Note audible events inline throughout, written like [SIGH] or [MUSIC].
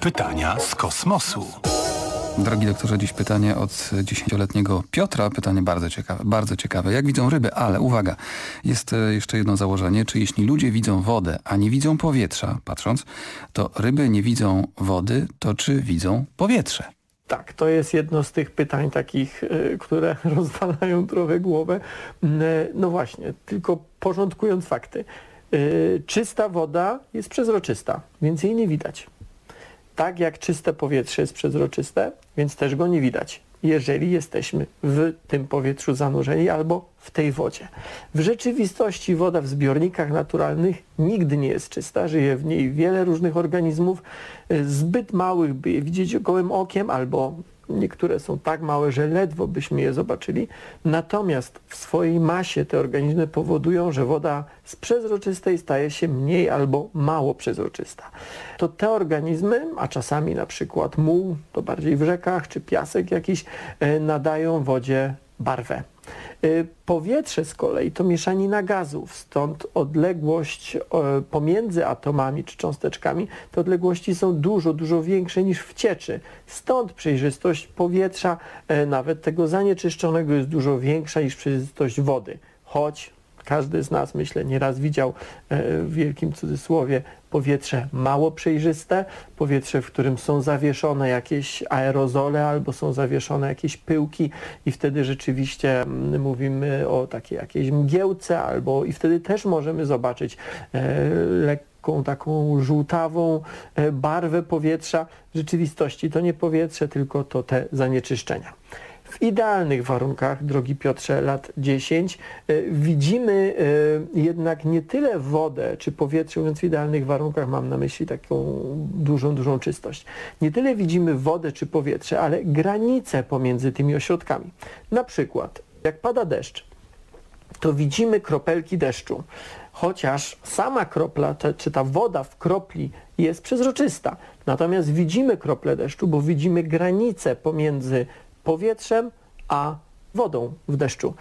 Pytania z kosmosu. Drogi doktorze, dziś pytanie od dziesięcioletniego Piotra. Pytanie bardzo ciekawe, bardzo ciekawe. Jak widzą ryby? Ale uwaga, jest e, jeszcze jedno założenie. Czy jeśli ludzie widzą wodę, a nie widzą powietrza, patrząc, to ryby nie widzą wody, to czy widzą powietrze? Tak, to jest jedno z tych pytań takich, y, które [LAUGHS] rozwalają trochę głowę. Mm, No właśnie, tylko porządkując fakty. Czysta woda jest przezroczysta, więc jej nie widać. Tak jak czyste powietrze jest przezroczyste, więc też go nie widać, jeżeli jesteśmy w tym powietrzu zanurzeni albo w tej wodzie. W rzeczywistości woda w zbiornikach naturalnych nigdy nie jest czysta, żyje w niej wiele różnych organizmów, y, zbyt małych, by je widzieć gołym okiem, albo niektóre są tak małe, że ledwo byśmy je zobaczyli. Natomiast w swojej masie te organizmy powodują, że woda z przezroczystej staje się mniej albo mało przezroczysta. To te organizmy, a czasami na przykład muł, to bardziej w rzekach, czy piasek jakiś, e, nadają wodzie barwę. Y, Powietrze z kolei to mieszanina gazów, stąd odległość e, pomiędzy atomami czy cząsteczkami, te odległości są dużo, dużo większe niż w cieczy. Stąd przejrzystość powietrza, e, nawet tego zanieczyszczonego jest dużo większa niż przejrzystość wody. Choć każdy z nas, myślę, nieraz widział e, w wielkim cudzysłowie powietrze mało przejrzyste, powietrze, w którym są zawieszone jakieś aerozole albo są zawieszone jakieś pyłki i wtedy rzeczywiście mm, mówimy o takiej jakiejś mgiełce albo i wtedy też możemy zobaczyć e, lekką taką żółtawą e, barwę powietrza. W rzeczywistości to nie powietrze, tylko to te zanieczyszczenia. W idealnych warunkach, drogi Piotrze, lat 10, e, widzimy e, jednak nie tyle wodę czy powietrze, mówiąc w idealnych warunkach mam na myśli taką dużą, dużą czystość. Nie tyle widzimy wodę czy powietrze, ale granice pomiędzy tymi ośrodkami. Na przykład, jak pada deszcz, to widzimy kropelki deszczu, chociaż sama kropla, czy ta woda w kropli jest przezroczysta. Natomiast widzimy krople deszczu, bo widzimy granice pomiędzy powietrzem a wodą w deszczu.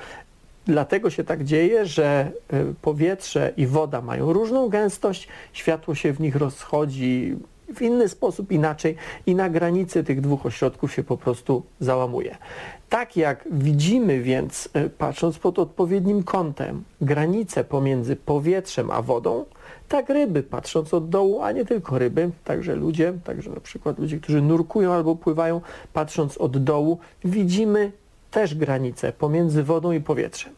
Dlatego się tak dzieje, że y, powietrze i woda mają różną gęstość, światło się w nich rozchodzi w inny sposób, inaczej i na granicy tych dwóch ośrodków się po prostu załamuje. Tak jak widzimy więc, y, patrząc pod odpowiednim kątem, granice pomiędzy powietrzem a wodą, tak ryby, patrząc od dołu, a nie tylko ryby, także ludzie, także na przykład ludzie, którzy nurkują albo pływają, patrząc od dołu, widzimy też granice pomiędzy wodą i powietrzem.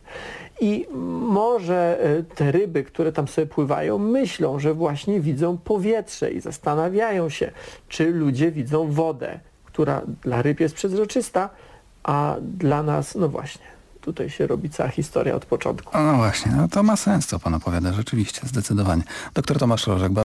I może e, te ryby, które tam sobie pływają, myślą, że właśnie widzą powietrze i zastanawiają się, czy ludzie widzą wodę, która dla ryb jest przezroczysta, a dla nas, no właśnie, tutaj się robi cała historia od początku. No właśnie, no to ma sens, co pan opowiada, rzeczywiście, zdecydowanie. Doktor Tomasz Rożek,